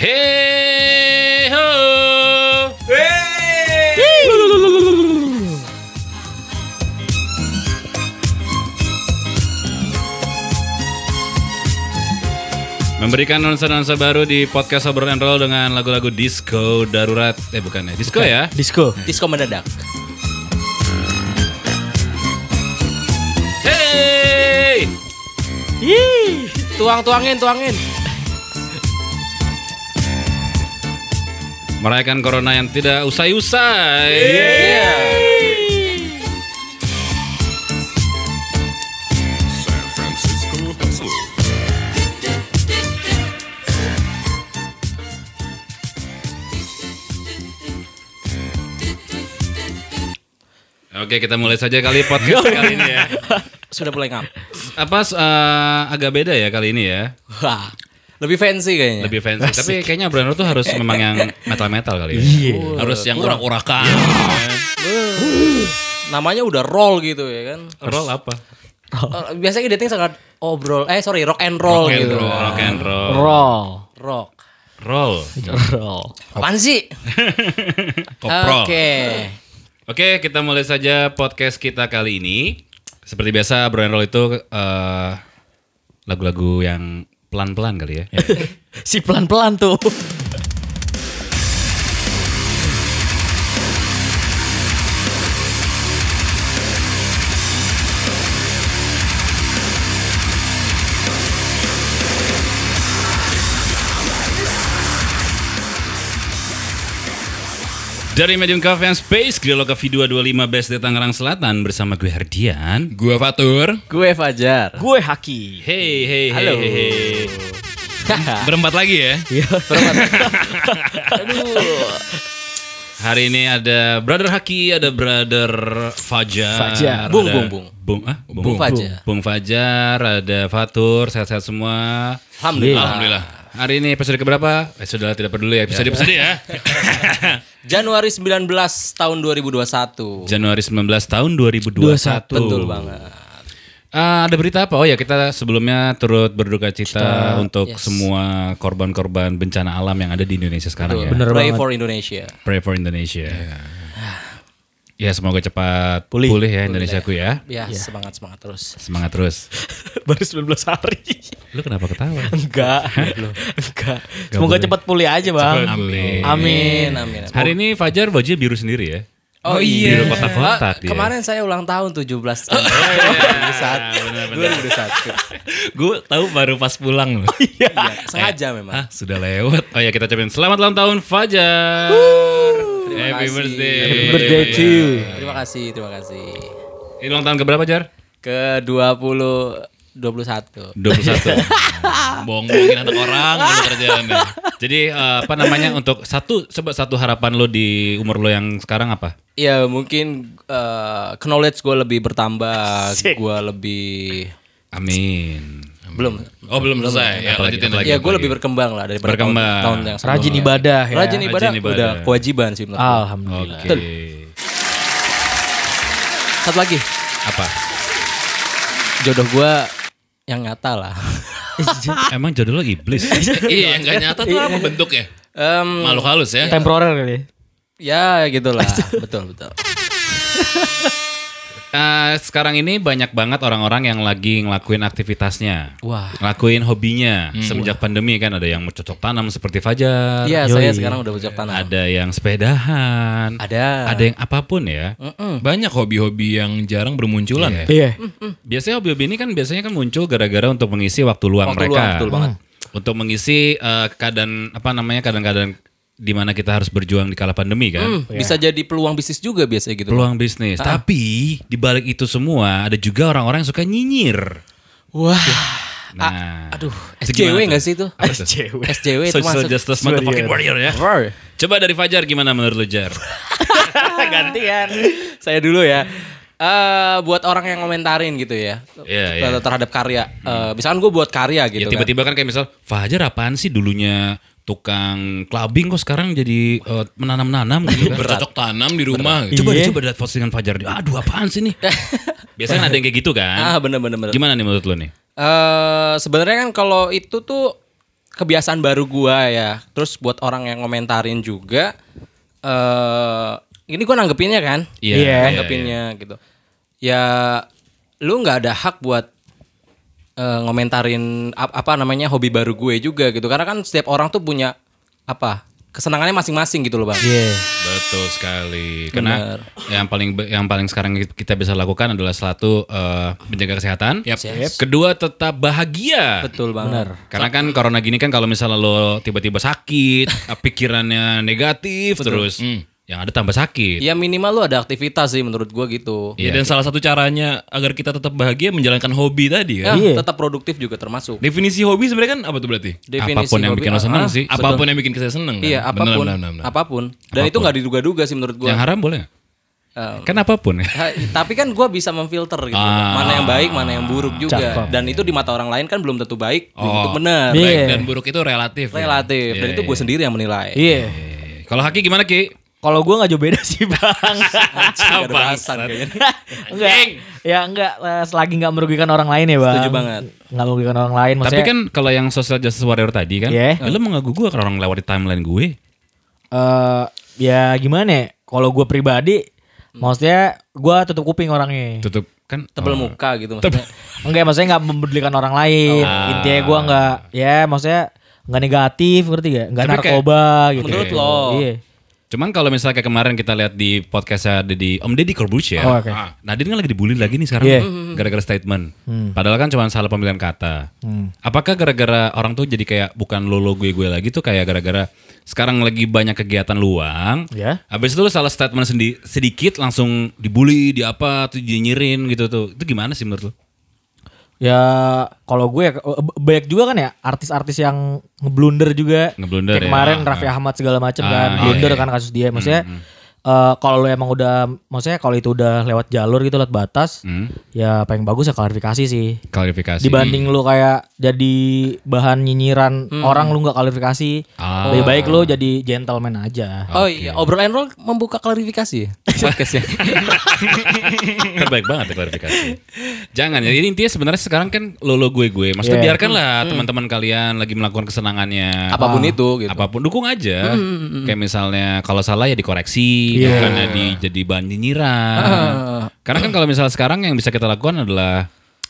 Hey ho. Memberikan nuansa-nuansa baru di podcast Obrolan and Roll dengan lagu-lagu disco darurat. Eh bukan ya, disco ya. Disco. Disco mendadak. Hey! Tuang tuangin tuangin. Merayakan corona yang tidak usai-usai. Hustle. Oke, kita mulai saja kali podcast kali ini ya. Sudah mulai ngap. Apa eh, agak beda ya kali ini ya? Wah. Lebih fancy kayaknya. Lebih fancy. Tapi kayaknya Brando tuh harus memang yang metal-metal kali ya. Iya. Harus yang urak-urakan. Namanya udah roll gitu ya kan. Roll apa? Eh, biasanya dating sangat obrol. Eh sorry rock and roll Rock and gitu. roll. Rock and roll. Roll. Rock. Roll. Roll. Apaan sih? Koprol. Oke. Oke, kita mulai saja podcast kita kali ini. Seperti biasa, Bro and Roll itu eh, lagu-lagu yang pelan-pelan kali ya. Si pelan-pelan tuh. Dari Medium Cafe and Space, Grillo Coffee 225 BSD Tangerang Selatan bersama gue Herdian. Gua Fatur. Gue Fajar. Gue Haki. Hey, hey, hey, Halo. hey, hey. Berempat lagi ya. Iya. Aduh. Hari ini ada Brother Haki, ada Brother Fajar. Fajar. Bung, ada- Bung, Bung. Bung, ah? Bung Fajar. Bung Fajar, ada Fatur, sehat-sehat semua. Alhamdulillah. Alhamdulillah. Hari ini episode keberapa? Eh, sudah tidak peduli ya, episode-episode ya. Januari 19 tahun 2021. Januari 19 tahun 2021. Betul banget. Ah, ada berita apa? Oh ya, kita sebelumnya turut berduka cita untuk yes. semua korban-korban bencana alam yang ada di Indonesia sekarang ya. Bener Pray banget. for Indonesia. Pray for Indonesia. Ya, semoga cepat pulih, ya Indonesiaku ya. Ya, semangat semangat terus. Semangat terus. Baru 19 hari. Lu kenapa ketawa? Enggak. Enggak. Semoga cepat pulih aja, Bang. Amin. Amin. Amin. amin. Hari ini Fajar bajunya biru sendiri ya. Oh, Biru iya. kotak-kotak Ah, dia. Kemarin saya ulang tahun 17 tahun. Benar-benar. 2021. Gue tahu baru pas pulang loh. Iya, sengaja memang. Ah, sudah lewat. Oh ya kita ucapin selamat ulang tahun Fajar. Terima Happy kasih. birthday. Happy birthday to you. Terima kasih, terima kasih. Ini ulang tahun keberapa Jar? Ke 20 21. 21. Bohong-bohongin anak orang dulu kerjaannya. Jadi eh, apa namanya untuk satu coba satu harapan lo di umur lo yang sekarang apa? Ya mungkin eh, knowledge gue lebih bertambah, gue lebih Amin. Belum. Oh belum selesai. Ya lanjutin lagi. Ya gue lebih berkembang lah daripada Berkembang. tahun, tahun yang sebelumnya. Rajin ibadah ya. Rajin ibadah, Rajin ibadah. udah kewajiban sih menurut. Alhamdulillah. Oke. Satu lagi, Apa? jodoh gue yang nyata lah. Emang jodoh lo iblis? Iya yang gak nyata tuh apa bentuknya? Em, Makhluk halus ya. Temporer kali. ya gitulah, betul betul. Eh, sekarang ini banyak banget orang-orang yang lagi ngelakuin aktivitasnya. Wah. Ngelakuin hobinya. Semenjak pandemi kan ada yang cocok tanam seperti Fajar. Iya, Yoi. saya sekarang udah bercocok tanam. Ada yang sepedahan. Ada. Ada yang apa pun ya. Banyak hobi-hobi yang jarang bermunculan. Iya. Iya. Biasanya hobi-hobi ini kan biasanya kan muncul gara-gara untuk mengisi waktu luang Waktu mereka. luang, betul banget. Untuk mengisi eh, keadaan apa namanya kadang-kadang di mana kita harus berjuang di kala pandemi kan. Hmm, Bisa jadi peluang bisnis juga biasanya gitu. Peluang bisnis. Tapi di balik itu semua ada juga orang-orang yang suka nyinyir. Wah. Nah, Aduh, itu SJW gimana nggak tuh? sih itu? Apa tuh? SJW itu Social masuk. Justice Motherfucking Warrior ya. War. Coba dari Fajar gimana menurut lu Jar? Gantian. Saya dulu ya. Eh buat orang yang ngomentarin gitu ya Iya, ter- iya. terhadap karya. Eh misalkan gue buat karya Ya gitu kan. tiba-tiba kan kayak misal Fajar apaan sih dulunya tukang clubbing kok sekarang jadi eh, menanam-nanam gitu kan. Bercocok tanam di rumah. gitu. Coba Iya. coba lihat postingan Fajar. Aduh apaan sih nih? Biasanya ada yang kayak gitu Ah kan. bener bener bener. Gimana nih menurut lu nih? Eh sebenarnya kan kalau itu tuh kebiasaan baru gua ya. Terus buat orang yang ngomentarin juga eh ini gua nanggepinnya kan? Iya, iya, nanggepinnya gitu. Ya lu nggak ada hak buat eh, ngomentarin ap- apa namanya hobi baru gue juga gitu. Karena kan setiap orang tuh punya apa? kesenangannya masing-masing gitu loh, Bang. Iya. Betul sekali. Karena yang paling yang paling sekarang kita bisa lakukan adalah satu eh, menjaga kesehatan. Kedua tetap bahagia. Betul banget. Karena kan corona gini kan kalau misalnya lo tiba-tiba sakit, pikirannya negatif terus, yang ada tambah sakit. Ya minimal lu ada aktivitas sih menurut gua gitu. Ya, dan salah satu caranya agar kita tetap bahagia menjalankan hobi tadi Ya, kan. Iya. tetap produktif juga termasuk. Definisi hobi sebenarnya kan apa tuh berarti? Definisi Apa pun yang hobi, bikin lo ah, seneng ah, sih. betul. Apa pun yang bikin kita seneng kan? Iya, apa pun. bener, bener, bener. Apa pun. Dan itu nggak diduga-duga sih menurut gua. Yang haram boleh? Eh, Kan apa pun ya. tapi kan gua bisa memfilter gitu. Ah. Mana yang baik, mana yang buruk juga. Cakep. Dan itu di mata orang lain kan belum tentu baik, belum tentu Oh. benar. Iya. Baik dan buruk itu relatif. ya? Relatif. Dan itu gue sendiri yang menilai. Iya. Eh, Kalau Haki gimana Ki? Kalau gue nggak jauh beda sih bang. Bahasan kayaknya. enggak. Ya enggak eh, selagi nggak merugikan orang lain ya bang. Setuju banget. Nggak merugikan orang lain. Tapi Maksudnya, kan kalau yang social justice warrior tadi kan, ya lo mengaku gue kalau orang lewat di timeline gue. eh ya gimana ya? Kalau gue pribadi, maksudnya gue tutup kuping orangnya. Tutup kan Tebel oh. muka gitu maksudnya. Enggak, maksudnya nggak mempedulikan orang lain. Oh. Intinya gue nggak, ya maksudnya nggak negatif, ngerti gak? Nggak Tapi kayak- narkoba gitu. Menurut lo. Iya. Cuman kalau misalnya kayak kemarin kita lihat di podcastnya Deddy, Om Deddy Corbuzier, Oh, oke. ah, Nadine kan lagi dibully lagi nih sekarang Iya. gara-gara statement. Padahal kan cuma salah pemilihan kata. Hmm. Apakah gara-gara orang tuh jadi kayak bukan lo lo gue gue lagi tuh kayak gara-gara sekarang lagi banyak kegiatan luang. Ya. Habis itu lo salah statement sendi- sedikit langsung dibully, di apa tuh nyinyirin gitu tuh. Itu gimana sih menurut lo? Ya kalau gue ya, eh, banyak juga kan ya artis-artis yang ngeblunder juga. Ngeblunder Kayak ya. kemarin Ah, Raffi Ahmad segala macam Ah, kan, iya, blunder iya. kan kasus dia. Maksudnya eh, kalau lu emang udah, maksudnya kalau itu udah lewat jalur gitu, lewat batas, Hmm. ya paling bagus ya klarifikasi sih. Klarifikasi. Dibanding lu kayak jadi bahan nyinyiran orang lu nggak klarifikasi, Ah. lebih baik lu jadi gentleman aja. Oh iya, obrolan roll membuka klarifikasi ya podcastnya. kan baik banget ya klarifikasi. Jangan ya. Jadi intinya sebenarnya sekarang kan lo lo gue gue. Maksudnya Iya. biarkanlah teman-teman kalian lagi melakukan kesenangannya. Apa pun itu gitu. Apa pun dukung aja. Kayak misalnya kalau salah ya dikoreksi, Iya. bukannya di jadi bahan nyinyiran. Karena kan kalau misalnya sekarang yang bisa kita lakukan adalah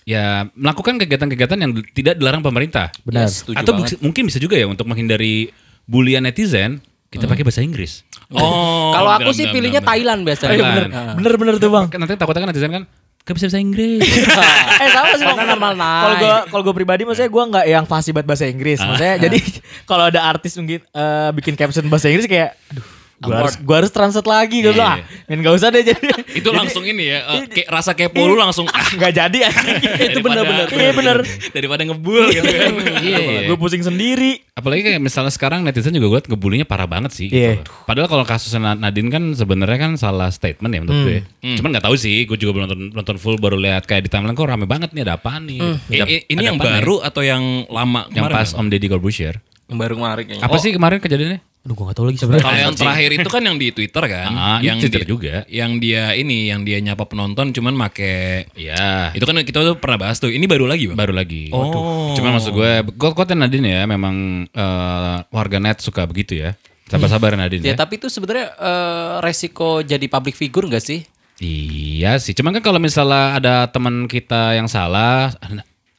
ya melakukan kegiatan-kegiatan yang tidak dilarang pemerintah. Benar. Yes, setuju Atau banget. mungkin bisa juga ya untuk menghindari bulian netizen, kita pakai bahasa Inggris. Oh. Kalau aku sih pilihnya benar. Thailand biasanya. Thailand. bener, bener bener tuh bang. Nanti takutnya kan netizen kan gak bisa bahasa Inggris. eh sama sih bang. Karena normal naik. Kalau gue kalau gue pribadi maksudnya gue nggak yang fasih banget bahasa Inggris. Maksudnya jadi kalau ada artis mungkin eh, bikin caption bahasa Inggris kayak, aduh, gue harus gue harus translate lagi gue bilang, ah, men gak usah deh jadi. Itu langsung ini ya, eh, kayak rasa kepo lu langsung ah, Nggak jadi anjing. Itu benar-benar. Iya bener. daripada ngebul gitu kan. Iya. Gue pusing sendiri. Apalagi kayak misalnya sekarang netizen juga gue ngebulinya parah banget sih. Iya. Gitu. Padahal kalau kasusnya Na- Nadine kan sebenarnya kan salah statement ya menurut gue. Cuman nggak tahu sih, gue juga belum nonton, nonton full baru lihat kayak di timeline kok rame banget nih ada apaan nih. I- ini ada yang baru atau yang lama yang pas Om Deddy Corbuzier. Yang baru kemarin kayaknya. Apa sih kemarin kejadiannya? Aduh gue gak tau lagi sebenarnya. Kalau yang terakhir itu kan yang di Twitter kan, Ah, ini yang Twitter dia- juga. Yang dia ini, yang dia nyapa penonton cuman make Iya. itu kan kita tuh pernah bahas tuh. Ini baru lagi, Bang. Baru lagi. Oh. Cuman maksud gue, kok kok Nadine ya memang eh, warga net suka begitu ya. Sabar-sabar Nadine Ya ya. tapi itu sebenarnya eh, resiko jadi public figure gak sih? Iya sih, cuman kan kalau misalnya ada teman kita yang salah,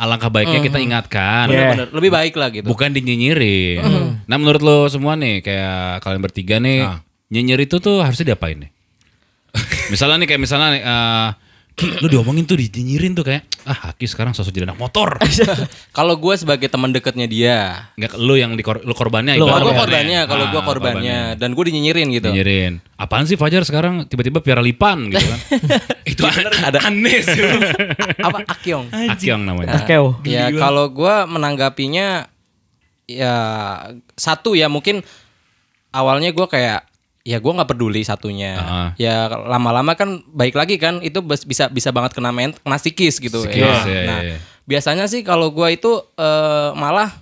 alangkah baiknya kita ingatkan. Iya. Bener-bener. Lebih baik lah gitu. Bukan dinyinyirin. Nah menurut lo semua nih, kayak kalian bertiga nih, Ah. nyinyir itu tuh harusnya diapain nih? misalnya nih kayak misalnya nih, eh, Ki, lu diomongin tuh dinyinyirin tuh kayak, ah Haki sekarang sosok jadi anak motor. Kalau gue sebagai teman dekatnya dia, Nggak, lu yang di lu korbannya. Lu gue ibaratnya. korbannya, kalau gue Ah, korbannya, dan gue dinyinyirin gitu. Nyinyirin. Apaan sih Fajar sekarang tiba-tiba piara lipan gitu kan. itu ada aneh sih. Apa Akyong? Akyong namanya. Akeo. Ya kalau gue menanggapinya ya satu ya mungkin awalnya gue kayak ya gue nggak peduli satunya. Ah. Ya lama-lama kan baik lagi kan itu bisa bisa banget kena men kena psikis gitu. Psikis, ya. ya, Nah ya, ya. biasanya sih kalau gue itu eh, malah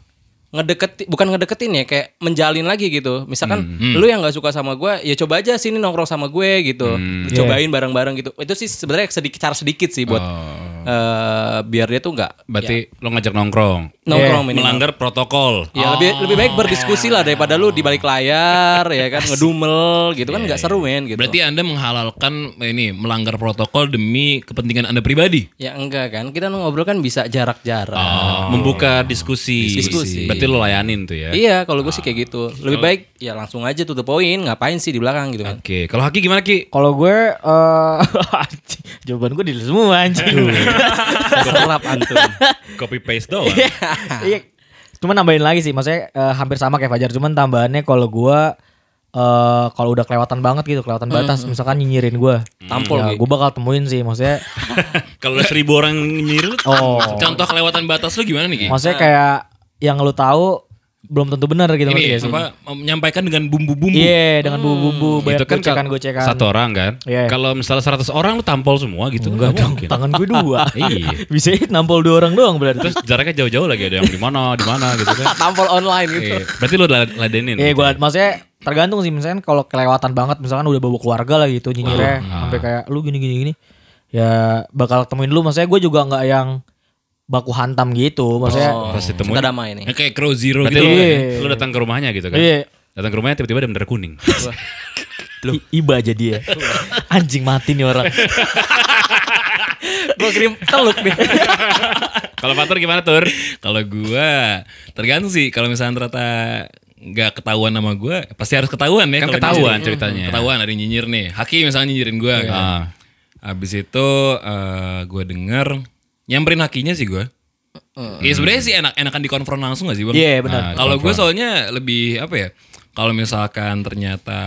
ngedeketin bukan ngedeketin ya kayak menjalin lagi gitu. Misalkan lu yang nggak suka sama gue ya coba aja sini nongkrong sama gue gitu. Cobain bareng-bareng gitu. Itu sih sebenarnya sedikit cara sedikit sih buat Oh. Eh, biar dia tuh nggak Berarti lo ngajak nongkrong. nongkrong minimal. Melanggar protokol. Ya lebih lebih baik berdiskusi lah daripada lu di balik layar ya kan ngedumel gitu kan nggak seru men gitu. Berarti Anda menghalalkan ini melanggar protokol demi kepentingan Anda pribadi. ya enggak kan kita ngobrol kan bisa jarak-jarak. Oh, membuka diskusi. Diskusi. Berarti lo layanin tuh ya. Iya kalau gue sih kayak gitu. Lebih baik ya langsung aja tuh the point ngapain sih di belakang gitu kan. Oke, kalau Haki gimana Ki? Kalau gue eh anjing, jawaban gue di semua anjing. Serap antum. Copy paste doang. Iya. Cuman nambahin lagi sih, maksudnya eh, hampir sama kayak Fajar, cuman tambahannya kalau gua eh kalau udah kelewatan banget gitu, kelewatan batas, misalkan nyinyirin gua. Tampol, ya, gue bakal temuin sih, maksudnya Kalau seribu orang nyir, oh. Contoh kelewatan batas lu gimana nih Ki? maksudnya kayak yang lu tahu belum tentu benar gitu Ini sih? apa menyampaikan dengan bumbu-bumbu. Iya, dengan bumbu-bumbu, banyak itu kan gocekan gocekan. satu orang kan. Iya. Kalau misalnya 100 orang lu tampol semua gitu Enggak mungkin. tangan gue dua. Iya. Bisa nampol dua orang doang berarti. Terus jaraknya jauh-jauh lagi ada yang di mana, di mana gitu kan. Tampol online gitu. Iya. Berarti lu lad- ladenin. Iya, gue maksudnya tergantung sih misalkan kalau kelewatan banget misalkan udah bawa keluarga lah gitu nyinyirnya sampai kayak lu gini gini gini ya bakal temuin lu maksudnya gue juga nggak yang baku hantam gitu maksudnya Oh, Pas ditemuin. kita damai nih. Ya, kayak Crow Zero Berarti gitu. lu, Iya. lu datang ke rumahnya gitu kan. Iya. Datang ke rumahnya tiba-tiba ada bendera kuning. I- iba aja dia anjing mati nih orang Gue kirim teluk nih. Kalau Fatur gimana Tur? Kalau gua tergantung sih kalau misalnya ternyata nggak ketahuan sama gua pasti harus ketahuan ya Kan ketahuan nyinyirin. ceritanya. ketahuan ada nyinyir nih Haki misalnya nyinyirin gua kan. Ah. habis itu eh, gua denger nyamperin Hakinya sih gua Iya sebenarnya sih enak enakan dikonfront langsung gak sih bang? Iya, benar. Nah, kalau gue soalnya lebih apa ya? Kalau misalkan ternyata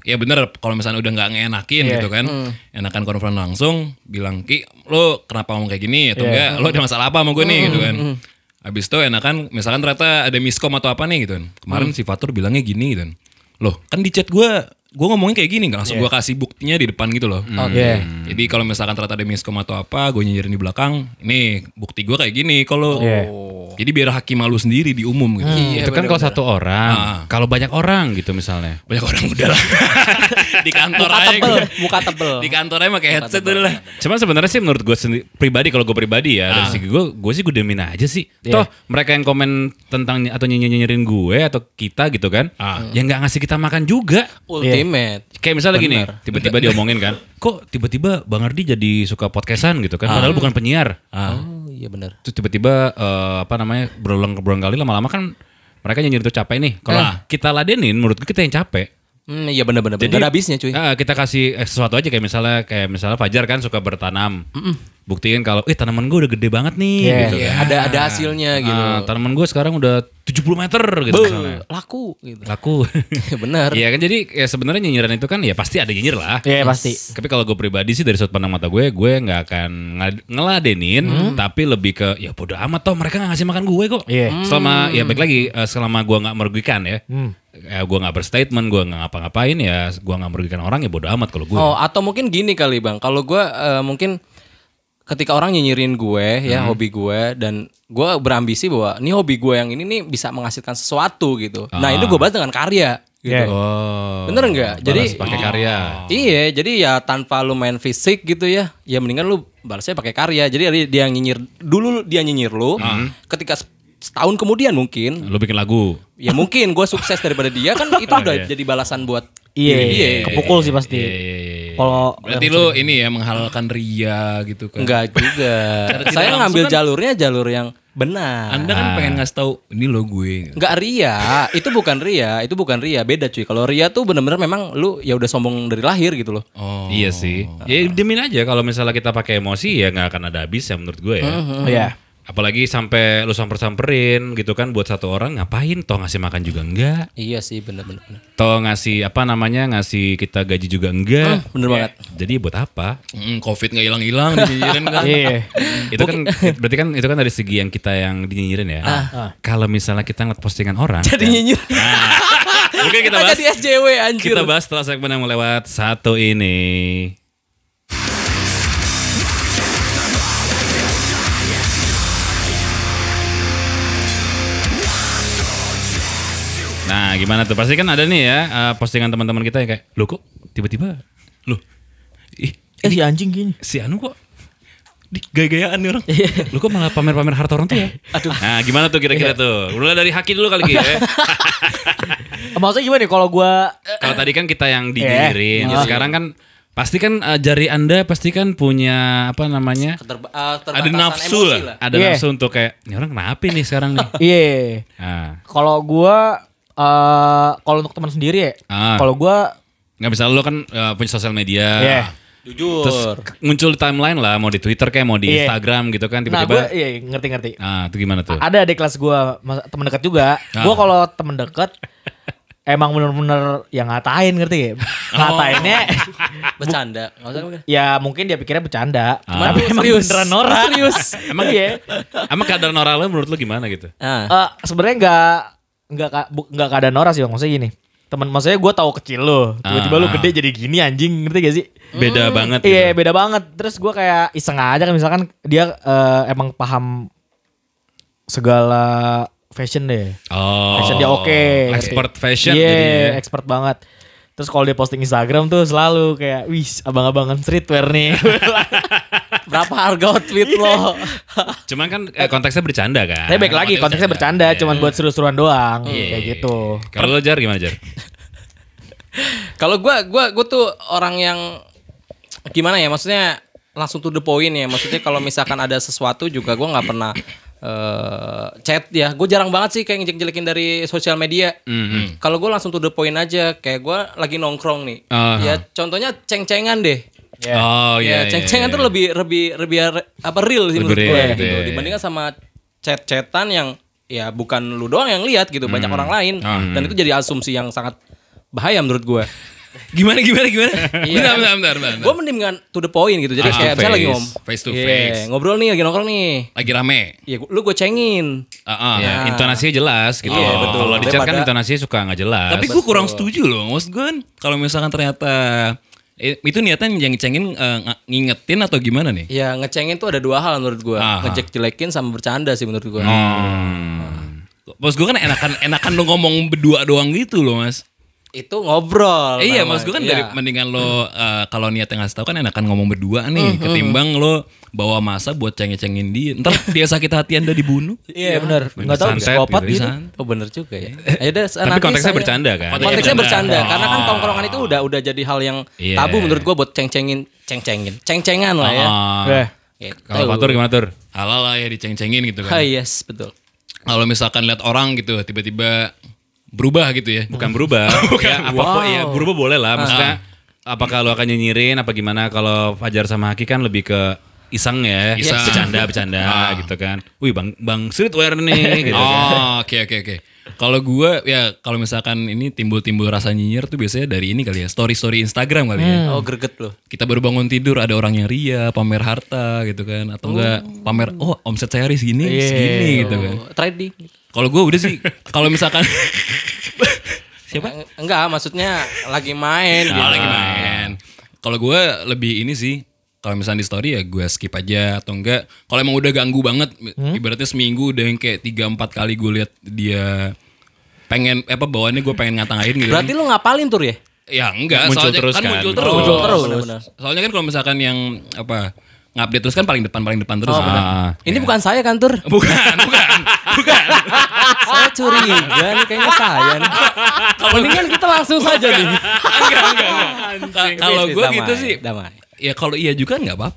ya bener kalau misalnya udah nggak ngenakin Iya. gitu kan, enakan konfront langsung bilang ki lo kenapa ngomong kayak gini atau Iya. enggak lo ada masalah apa sama gue nih gitu kan. Habis itu enakan misalkan ternyata ada miskom atau apa nih gitu kan. Kemarin si Fatur bilangnya gini gitu kan. Loh kan di chat gue gue ngomongnya kayak gini nggak langsung gue kasih buktinya di depan gitu loh. Oke. Jadi kalau misalkan ternyata ada miskom atau apa, gue nyinyirin di belakang, ini bukti gue kayak gini. Kalau Iya. jadi biar hakim malu sendiri di umum gitu. itu kan kalau satu orang. Ah. Kalau banyak orang gitu misalnya. Banyak orang udah lah. di kantor Muka aja. tebel, gua- muka tebel. Di kantor aja pakai headset udah lah. Cuman sebenarnya sih menurut gue sendiri pribadi kalau gue pribadi ya dari segi gue gue sih gue demin aja sih. Toh mereka yang komen tentang atau nyinyir nyinyirin gue atau kita gitu kan, ya nggak ngasih kita makan juga. Ultimate. Kayak misalnya gini, tiba-tiba diomongin kan, kok tiba-tiba Bang Ardi jadi suka podcastan gitu kan, padahal bukan penyiar. Oh iya benar. Terus tiba-tiba eh, apa namanya berulang berulang kali lama-lama kan mereka nyinyirin tuh capek nih. Kalau kita ladenin, menurut kita yang capek. Hmm, iya benar-benar. Jadi ada habisnya cuy. Ah, kita kasih eh, sesuatu aja kayak misalnya kayak misalnya Fajar kan suka bertanam. Buktiin kalau eh tanaman gue udah gede banget nih Iya. gitu Iya, kan. ada ada hasilnya gitu. Ah, tanaman gue sekarang udah 70 meter gitu misalnya. laku gitu. Laku. benar. Iya kan jadi ya sebenarnya nyinyiran itu kan ya pasti ada nyinyir lah. Iya pasti. Tapi kalau gue pribadi sih dari sudut pandang mata gue, gue nggak akan ngeladenin, tapi lebih ke ya bodo amat toh mereka nggak ngasih makan gue kok. Iya. Selama ya baik lagi eh, selama gue nggak merugikan ya, ya gue nggak berstatement, gue nggak ngapa-ngapain ya, gue nggak merugikan orang ya bodo amat kalau gue. Oh, atau mungkin gini kali Bang. Kalau gua eh, mungkin ketika orang nyinyirin gue ya Hmm. hobi gue dan gue berambisi bahwa ini hobi gue yang ini nih bisa menghasilkan sesuatu gitu. Nah, ini gue bahas dengan karya gitu. Iya. Oh. Bener nggak? Jadi- pakai karya. Iya, jadi ya tanpa lu main fisik gitu ya, ya mendingan lu balasnya pakai karya. Jadi dia yang nyinyir dulu dia nyinyir lu, Hmm. ketika se- setahun kemudian mungkin, Lu bikin lagu. ya mungkin gue sukses daripada dia kan itu udah jadi balasan buat Iya. Iya. Kepukul sih pasti. Iya, iya, iya, iya. Kalau Berarti lu ini ya menghalalkan ria gitu kan. enggak juga. Saya ngambil kan- jalurnya jalur yang benar. Anda kan pengen ngasih tahu ini lo gue. Enggak ria, itu bukan ria, itu bukan ria, beda cuy. Kalau ria tuh bener-bener memang lu ya udah sombong dari lahir gitu loh. Oh. Iya sih. Ya demin aja kalau misalnya kita pakai emosi ya nggak akan ada habis ya menurut gue ya. Iya. Apalagi sampai lu samper-samperin gitu kan buat satu orang ngapain toh ngasih makan juga enggak. Iya sih bener-bener. bener. Toh ngasih apa namanya ngasih kita gaji juga enggak. Bener banget. Jadi buat apa? Hmm, Covid nggak hilang-hilang dinyinyirin kan. Iya. itu kan berarti kan itu kan dari segi yang kita yang dinyinyirin ya. Kalau misalnya kita ngeliat postingan orang, Jadi nyinyir. mungkin kita Kita bahas jadi SJW anjir. kita bahas setelah segmen yang melewat satu ini. Nah, gimana tuh? Pasti kan ada nih ya eh, postingan teman-teman kita yang kayak, "Loh kok tiba-tiba loh ih Eh si anjing gini. si Anu kok di gaya-gayaan nih orang. Lu kok malah pamer-pamer harta orang tuh ya? Aduh. Nah, gimana tuh kira-kira tuh? Mulai dari Haki dulu kali ya. Maksudnya gimana nih kalau gua Kalau tadi kan kita yang dinyinyirin, Eh. sekarang kan pasti kan eh, jari Anda pasti kan punya apa namanya? Keterba- eh, Ada nafsu emosi lah. Ada Iya. nafsu untuk kayak, ini orang kenapa nih sekarang nih? Iya. Nah, Kalau gua eh kalau untuk teman sendiri ya, Ah. kalau gua nggak bisa lu kan eh, punya sosial media. Iya. Jujur. Terus muncul di timeline lah, mau di Twitter kayak mau di Iya. Instagram gitu kan nah tiba-tiba. gua iya ngerti-ngerti. Nah, itu gimana tuh? Ada adik kelas gua mas- temen dekat juga. Ah. Gua kalau temen dekat emang bener-bener yang ngatain ngerti ya? Ngatainnya Bercanda. Nggak usah bukan. ya mungkin dia pikirnya bercanda. Ah. Tapi emang Serius. beneran norak. Serius. emang iya. Emang keadaan moral lu menurut lu gimana gitu? Ah. Eh, sebenarnya nggak nggak nggak keadaan norak sih bang. Maksudnya gini. Temen maksudnya gue tahu kecil lo, tiba-tiba lu Ah. gede jadi gini anjing, ngerti gak sih? Beda banget gitu. Iya beda banget. Terus gue kayak iseng aja kan misalkan dia eh, emang paham segala fashion deh. Oh. Fashion dia oke. Expert fashion Iya, jadinya. expert banget. Terus kalau dia posting Instagram tuh selalu kayak, wis abang-abangan streetwear nih. Berapa harga outfit lo? Cuman kan eh, konteksnya bercanda kan. Tapi baik lagi konteksnya bercanda, cuman buat seru-seruan doang, kayak gitu. Kalau lo jar gimana jar? Kalau gua gua gua tuh orang yang gimana ya? Maksudnya langsung to the point ya. Maksudnya kalau misalkan ada sesuatu juga gua nggak pernah eh, chat ya. Gue jarang banget sih kayak ngejek-jelekin dari sosial media. Mhm. Kalau gue langsung to the point aja. Kayak gue lagi nongkrong nih. Aha. Ya contohnya ceng-cengan deh. Oh ya, iya. ceng-cengan iya, tuh lebih lebih lebih apa real sih Lebih menurut real gue gitu ya. Dibandingkan sama chat-chatan yang ya bukan lu doang yang lihat gitu, banyak orang lain. Ah. Dan itu jadi asumsi yang sangat bahaya menurut gue. Gimana gimana gimana? Iya. bentar, bentar, bentar, bentar. Gue mending dengan to the point gitu. Jadi Face to kayak misalnya lagi face. ngom Face to Iya, face. ngobrol nih lagi nongkrong nih. Lagi rame. Iya, lu gue cengin. Ah, ah, Ya. Intonasinya jelas gitu. Iya, betul. Kalau di chat kan intonasinya suka nggak jelas. Tapi gue kurang setuju loh. Maksud gue kan kalau misalkan ternyata itu niatan yang cengin eh, ng- ngingetin atau gimana nih? Ya ngecengin tuh ada dua hal menurut gue. Aha. Ngejek jelekin sama bercanda sih menurut gue. Hmm. Bos gue kan enakan enakan lo ngomong berdua doang gitu loh mas. Itu ngobrol. Eh, iya namanya. mas gue kan Iya. dari mendingan lo eh, kalau niat yang ngasih tahu kan enakan ngomong berdua nih ketimbang lo bawa masa buat cengin-cengin dia. Ntar dia sakit hati anda dibunuh. Iya benar. Enggak tahu psikopat gitu, gitu. Oh bener juga ya. Ayo deh, Tapi nanti konteksnya saya- bercanda kan? Konteksnya Konteksnya bercanda, bercanda. karena kan tongkrongan itu udah udah jadi hal yang Iya. tabu menurut gua buat ceng-cengin, ceng-cengin, ceng-cengan lah ya. Ah. Eh, Gitu. Kalau Fatur gimana tur? Halal lah ya diceng-cengin gitu Ah, kan. yes, betul. Kalau misalkan lihat orang gitu tiba-tiba berubah gitu ya. Bukan berubah. ya, apa ya berubah boleh lah. Maksudnya apakah lo akan nyinyirin apa gimana kalau Fajar sama Haki kan lebih ke iseng ya, Iseng. bercanda bercanda Ah. gitu kan. Wih bang bang streetwear nih gitu kan. Oh, oke oke oke. Kalau gue ya kalau misalkan ini timbul-timbul rasa nyinyir tuh biasanya dari ini kali ya, story-story Instagram kali ya. Oh, greget loh. Kita baru bangun tidur ada orang yang ria, pamer harta gitu kan atau enggak pamer oh omset saya hari segini, segini gitu kan. Oh, trading. Kalau gue udah sih kalau misalkan siapa? Eng- Enggak, maksudnya lagi main gitu. Ah, lagi main. Kalau gue lebih ini sih, kalau misalnya di story ya gue skip aja atau enggak. Kalau emang udah ganggu banget, ibaratnya seminggu udah yang kayak tiga empat kali gue lihat dia pengen apa bawaannya gue pengen ngata-ngatain gitu. Berarti lu ngapalin tur ya? ya enggak, Muncul soalnya terus kan, kan? muncul Oh, terus. muncul terus. Benar-benar. Soalnya kan kalau misalkan yang apa ngupdate terus kan paling depan paling depan terus. Oh, kan. Ah, Ini bukan saya kan tur? Bukan, bukan, bukan. saya curiga nih kayaknya saya nih. Mendingan kita langsung saja nih. enggak, enggak, enggak. Ka- Kalau gue gitu sih, Damai. ya kalau iya juga nggak apa-apa.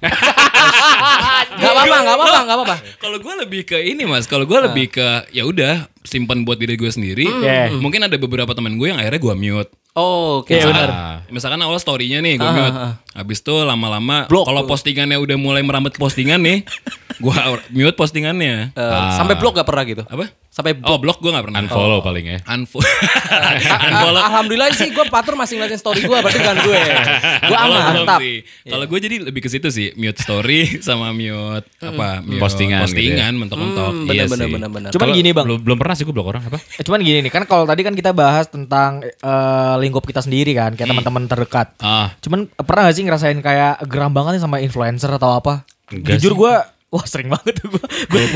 Gak apa-apa, gak apa-apa, gak apa-apa. Kalau gue lebih ke ini mas, kalau gue lebih ke ya udah simpan buat diri gue sendiri. Yeah. Mungkin ada beberapa teman gue yang akhirnya gue mute. Oh, oke. Iya, Misalkan, benar. misalkan awal story-nya nih gue mute. Habis itu lama-lama Blok. kalau postingannya udah mulai merambat ke postingan nih, gue mute postingannya. Eh, Sampai blok gak pernah gitu? Apa? Sampai Oh blok. blok gue gak pernah. unfollow paling ya. Unfollow. Ah, Alhamdulillah sih gue patur masih ngeliatin story gue berarti bukan gue. Gue aman. mantap. sih. Kalau gue jadi lebih ke situ sih, mute story sama mute apa? Mute Postingan gitu Postingan mentok-mentok. Hmm, Iya bener, sih. bener, bener. Cuman Kalau- gini, Bang. Belum, belum pernah sih gue blok orang apa? Eh, Cuman gini nih kan kalau tadi kan kita bahas tentang eh, lingkup kita sendiri kan, kayak teman-teman terdekat. Ah, Cuman pernah gak sih ngerasain kayak geram banget nih sama influencer atau apa? Enggak Jujur gue Wah sering banget tuh gue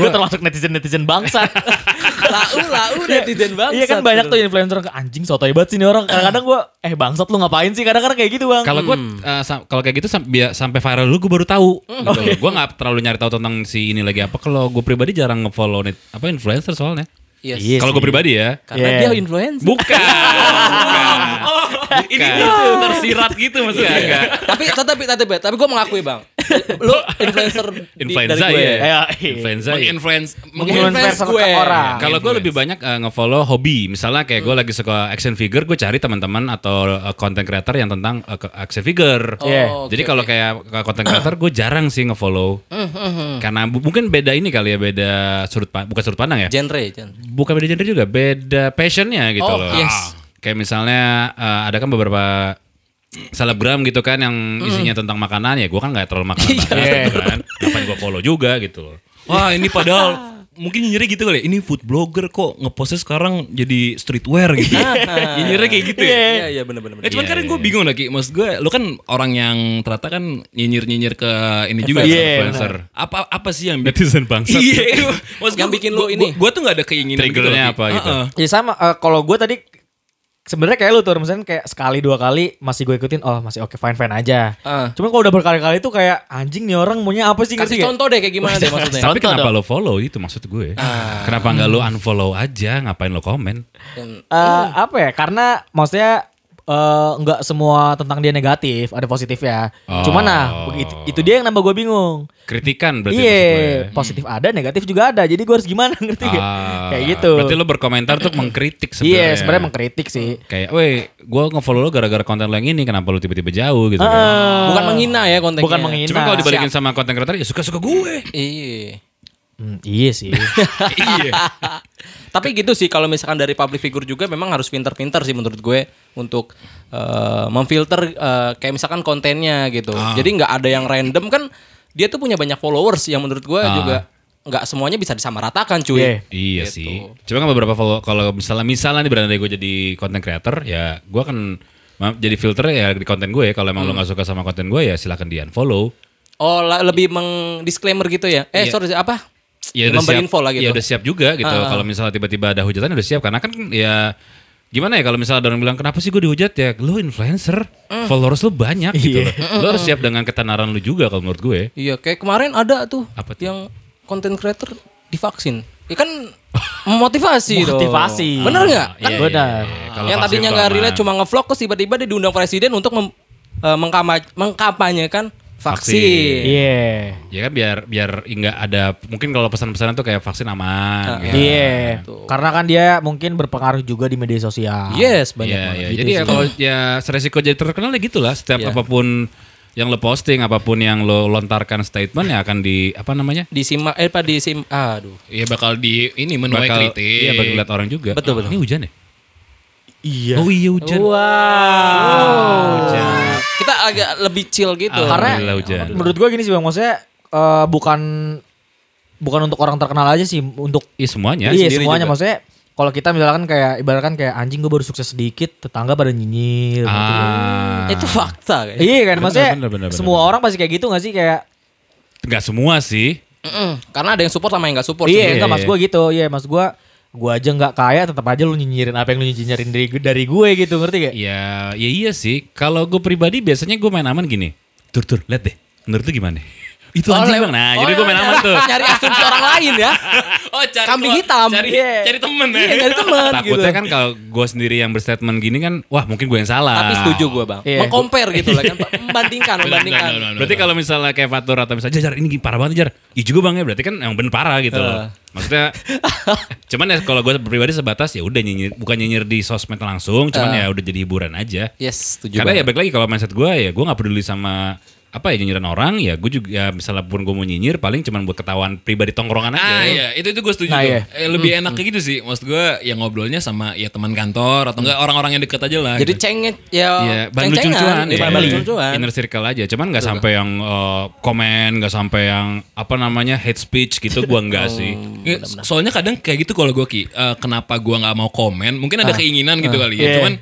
Gue termasuk netizen-netizen bangsa lau lau netizen bangsat. Iya kan banyak tuh influencer ke anjing sotoy banget sih nih orang. Kadang-kadang gue eh bangsat lu ngapain sih? Kadang-kadang kayak gitu bang. Kalau gue uh, sam- kalau kayak gitu sam- bia- sampai viral dulu gue baru tahu. Hmm. Gitu loh. Gue nggak terlalu nyari tahu tentang si ini lagi apa. Kalau gue pribadi jarang ngefollow net apa influencer soalnya. Yes. Iya Kalau gue sih. pribadi ya. Karena Yeah. dia influencer. Bukan. bukan. Ini itu tersirat gitu maksudnya. Enggak. tapi tapi tapi tapi gue mengakui bang, lu influencer di- Influenza dari gue. ya. Iya. Influenza. ya. Menginfluence Menginfluence gue. ke orang. Kalau gue lebih banyak uh, ngefollow hobi, misalnya kayak gue lagi suka action figure, gue cari teman-teman atau uh, content creator yang tentang uh, action figure. Oh, Iya. oke, Jadi kalau oke. kayak ke content creator gue jarang sih ngefollow, karena bu- mungkin beda ini kali ya, beda sudut bukan sudut pandang ya, genre, genre. bukan beda genre juga, beda passionnya gitu Oh, loh. yes. Kayak misalnya uh, ada kan beberapa selebgram gitu kan yang isinya tentang makanan ya gue kan nggak terlalu makan gitu kan ngapain gue follow juga gitu loh Wah ini padahal mungkin nyinyirnya gitu kali ya. Ini food blogger kok ngepostnya sekarang jadi streetwear gitu. nyinyirnya kayak gitu ya. Iya iya benar benar. Eh cuman Iya, kadang iya, gue bingung lagi, maksud gue, lo kan orang yang ternyata kan nyinyir-nyinyir ke ini juga Iya, ke influencer. Apa apa sih yang bikin netizen bangsat Iya, maksud Yang gua- bikin lo ini. Gue, tuh gak ada keinginan Triggernya gitu. apa gitu? Ya sama eh, kalau gue tadi sebenarnya kayak lu tuh misalnya kayak sekali dua kali masih gue ikutin oh masih oke fine fine aja. Ah. Cuman kalau udah berkali-kali tuh kayak anjing nih orang maunya apa sih Kasih ngerti gak? contoh deh kayak gimana deh maksudnya. Tapi kenapa lo follow itu maksud gue? Kenapa nggak lo unfollow aja? Ngapain lo komen? Eh, apa ya? Karena maksudnya eh, nggak semua tentang dia negatif, ada positif ya. Oh. Cuman nah, begitu, itu dia yang nambah gue bingung. Kritikan berarti gue. Iya, positif ada, negatif juga ada. Jadi gue harus gimana ngerti gak? Ah, Kayak gitu. Berarti lo berkomentar tuh mengkritik sebenarnya. Iya, sebenarnya mengkritik sih. Kayak, weh, gue nge-follow lo gara-gara konten lo yang ini, kenapa lo tiba-tiba jauh gitu kan? Bukan menghina ya kontennya. Bukan menghina. Cuma kalau dibalikin sama konten kreator ya suka-suka gue. Iya. Hmm, iya sih. iya. Tapi gitu sih kalau misalkan dari public figure juga memang harus pinter-pinter sih menurut gue untuk eh, memfilter eh, kayak misalkan kontennya gitu. Jadi nggak ada yang random kan dia tuh punya banyak followers yang menurut gue juga nggak semuanya bisa disamaratakan cuy. Iya. Iya Gitu. sih. Cuma kan beberapa follow kalau misalnya misalnya nih berandai gue jadi content creator ya gue akan jadi filter ya di konten gue. Kalau emang lo Hmm. nggak suka sama konten gue ya silakan di unfollow. Oh la- lebih meng disclaimer gitu ya? Eh Iya. sorry apa? Ya udah siap. info lah gitu. Ya udah siap juga gitu. Kalau misalnya tiba-tiba ada hujatan udah siap karena kan ya gimana ya kalau misalnya ada orang bilang kenapa sih gue dihujat ya lu influencer Mm. followers lu banyak gitu loh lu harus siap dengan ketenaran lu juga kalau menurut gue Iya kayak kemarin ada tuh Apa tuh? yang content creator divaksin. Ya kan memotivasi dong. Motivasi. Bener nggak? Kan Iya, Benar. iya, iya. Kalau yang tadinya nggak relate cuma ngevlog terus tiba-tiba dia diundang presiden untuk mem, mengkama- mengkampanyekan vaksin. Iya. ya kan biar biar nggak ada mungkin kalau pesan-pesanan tuh kayak vaksin aman gitu. Iya. Karena kan dia mungkin berpengaruh juga di media sosial. Yes, banyak Iya, banget. iya. Gitu Jadi ya sih. kalau ya resiko jadi terkenal ya gitulah. Setiap Iya. apa pun yang lo posting, apa pun yang lo lontarkan statement ya akan di apa namanya? Disimak eh apa disim aduh. Iya bakal di ini menuai Bakal- kritik. Iya, bagi lihat orang juga. Betul, betul. Ini hujan ya? Iya. Oh iya hujan. Wow. Hujan. Agak lebih chill gitu. Alhamdulillah Karena hujan. menurut gue gini sih bang, maksudnya eh, bukan bukan untuk orang terkenal aja sih, untuk Iya semuanya. iya sendiri semuanya juga. maksudnya. Kalau kita misalkan kayak ibaratkan kayak anjing gue baru sukses sedikit, tetangga pada nyinyir. nggak? Ah. itu fakta kayak. Iya kan, maksudnya bener, bener, bener, semua bener. orang pasti kayak gitu gak sih kayak Enggak semua sih. Mm-mm. Karena ada yang support sama yang nggak support. iya, sebenarnya. enggak mas gue gitu. Iya, mas gue gue aja nggak kaya tetap aja lu nyinyirin apa yang lu nyinyirin dari dari gue gitu, ngerti gak? Ya, ya iya sih. Kalau gue pribadi biasanya gue main aman gini. Tur tur, lihat deh. Menurut lu gimana? Itu Oh, anjing bang. Nah, oh, jadi gue main nyari- aman tuh. Nyari asumsi orang lain ya. Oh cari Kambing hitam. Cari, Iya. cari temen ya. Iya, nyari teman gitu. Takutnya kan kalau gue sendiri yang berstatement gini kan, wah mungkin gue yang salah. Tapi setuju gue bang. Iya. Mengcompare gitu lah kan. Membandingkan, membandingkan. no, no, no. Berarti kalau misalnya kayak Fatur atau misalnya Jar ini parah banget Jar. Iya juga bang ya berarti kan yang bener parah gitu loh. Maksudnya cuman ya kalau gue pribadi sebatas ya udah nyinyir bukan nyinyir di sosmed langsung, cuman ya udah jadi hiburan aja. Yes, setuju Karena ya banget. balik lagi kalau mindset gue ya gue nggak peduli sama apa ya nyinyiran orang ya gue juga ya misalnya pun gue mau nyinyir paling cuman buat ketahuan pribadi tongkrongan aja. Ah iya, itu itu gue setuju Nah, tuh. iya. Eh, lebih enak kayak gitu sih. Maksud gue ya ngobrolnya sama ya teman kantor atau enggak orang-orang yang deket aja lah. Jadi gitu. cengit ya Iya, bahan ceng-cengan, lucu-lucuan, iya, iya. bahan lucu-lucuan. inner circle aja. Cuman nggak sampai yang eh, komen, nggak sampai yang apa namanya hate speech gitu, gua nggak sih. Ya, soalnya kadang kayak gitu kalau gue ki, eh, kenapa gue nggak mau komen? Mungkin Ah. ada keinginan gitu kali ya. Iya. Cuman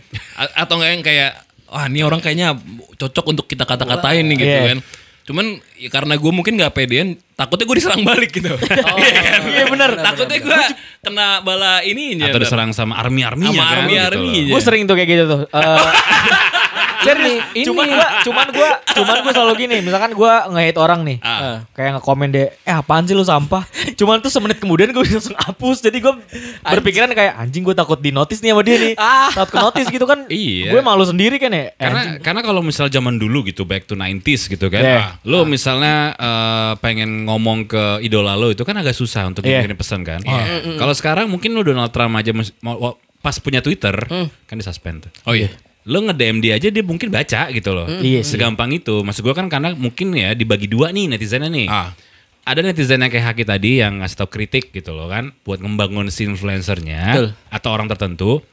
atau enggak yang kayak, wah ini orang kayaknya cocok untuk kita kata-katain nih gitu Iya. kan. Cuman ya karena gue mungkin gak pedean, takutnya gue diserang balik gitu. Iya benar. takutnya gue kena bala ini Atau diserang sama army-arminya sama kan. army gitu army. loh. Gue sering tuh kayak gitu tuh. Eh, serius, Ini- cuman gua, cuman gua, cuman gua selalu gini. Misalkan gua nge-hate orang nih, Ah. kayak nge-komen deh, eh apaan sih lu sampah. Cuman tuh semenit kemudian gue langsung hapus. Jadi gue berpikiran kayak anjing gue takut di notice nih sama dia nih. Takut ke notice gitu kan. Iya. Gue malu sendiri kan ya. Eh, Karena karena kalau misal zaman dulu gitu back to 90s gitu kan. Yeah. ah, Lo misalnya eh, pengen ngomong ke idola lo itu kan agak susah untuk Yeah. kirim pesan kan. Kalau sekarang mungkin lo Donald Trump aja pas punya Twitter kan di suspend tuh. Oh iya. Lo nge-DM dia aja dia mungkin baca gitu loh. Iya sih. Segampang itu. Maksud gua kan karena mungkin ya dibagi dua nih netizennya nih. Ah. Ada netizen yang kayak Haki tadi yang ngasih tau kritik gitu loh kan buat ngembangun si influencernya Betul. atau orang tertentu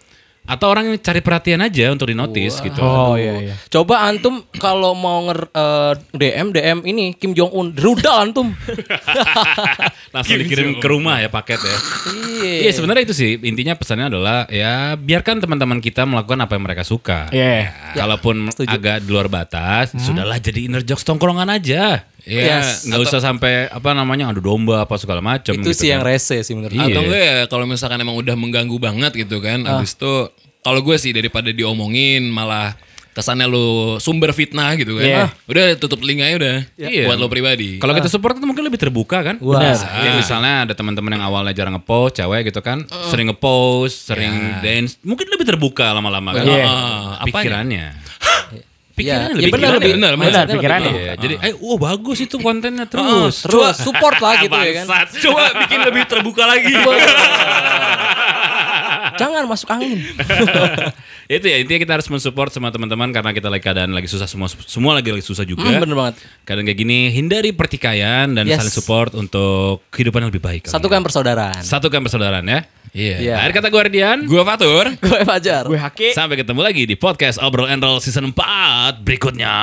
atau orang yang cari perhatian aja untuk di notice gitu. Oh iya iya. Coba antum kalau mau nger eh, DM DM ini Kim Jong Un, rudal antum. Langsung dikirim ke rumah ya paket ya. Iya. Iya sebenarnya itu sih intinya pesannya adalah ya biarkan teman-teman kita melakukan apa yang mereka suka. Iya. Ya, Kalaupun agak di luar batas, sudahlah jadi inner jokes tongkrongan aja. Ya, Yes. nggak usah sampai apa namanya adu domba apa segala macam. Itu gitu sih yang kan. rese sih menurut Iya. aku. Atau enggak ya kalau misalkan emang udah mengganggu banget gitu kan. Habis itu kalau gue sih daripada diomongin malah kesannya lu sumber fitnah gitu kan. Iya. Ah, udah tutup link aja udah. Iya. Buat lo pribadi. Kalau kita support itu mungkin lebih terbuka kan. Wah. Benar. Kayak misalnya ada teman-teman yang awalnya jarang ngepost, cewek gitu kan, sering ngepost, sering dance, mungkin lebih terbuka lama-lama kan. Iya. Ah, Apanya? pikirannya. Iya, Pikirannya iya lebih benar, gila lebih- deh. benar, Benar, Maksudnya pikirannya. Iya, jadi eh oh bagus itu kontennya Terus, terus. terus support lah gitu ya kan. Coba bikin lebih terbuka lagi. Jangan masuk angin. itu ya intinya kita harus mensupport sama teman-teman karena kita lagi keadaan lagi susah semua semua lagi lagi susah juga. Hmm, bener banget. Kadang kayak gini hindari pertikaian dan Yes. saling support untuk kehidupan yang lebih baik. Satukan persaudaraan. Satukan persaudaraan ya. Iya. Iya. Akhir kata gue Ardian. Gua Fatur. Gue Fajar. Gue haki. Sampai ketemu lagi di podcast Obrol and Roll season 4 berikutnya.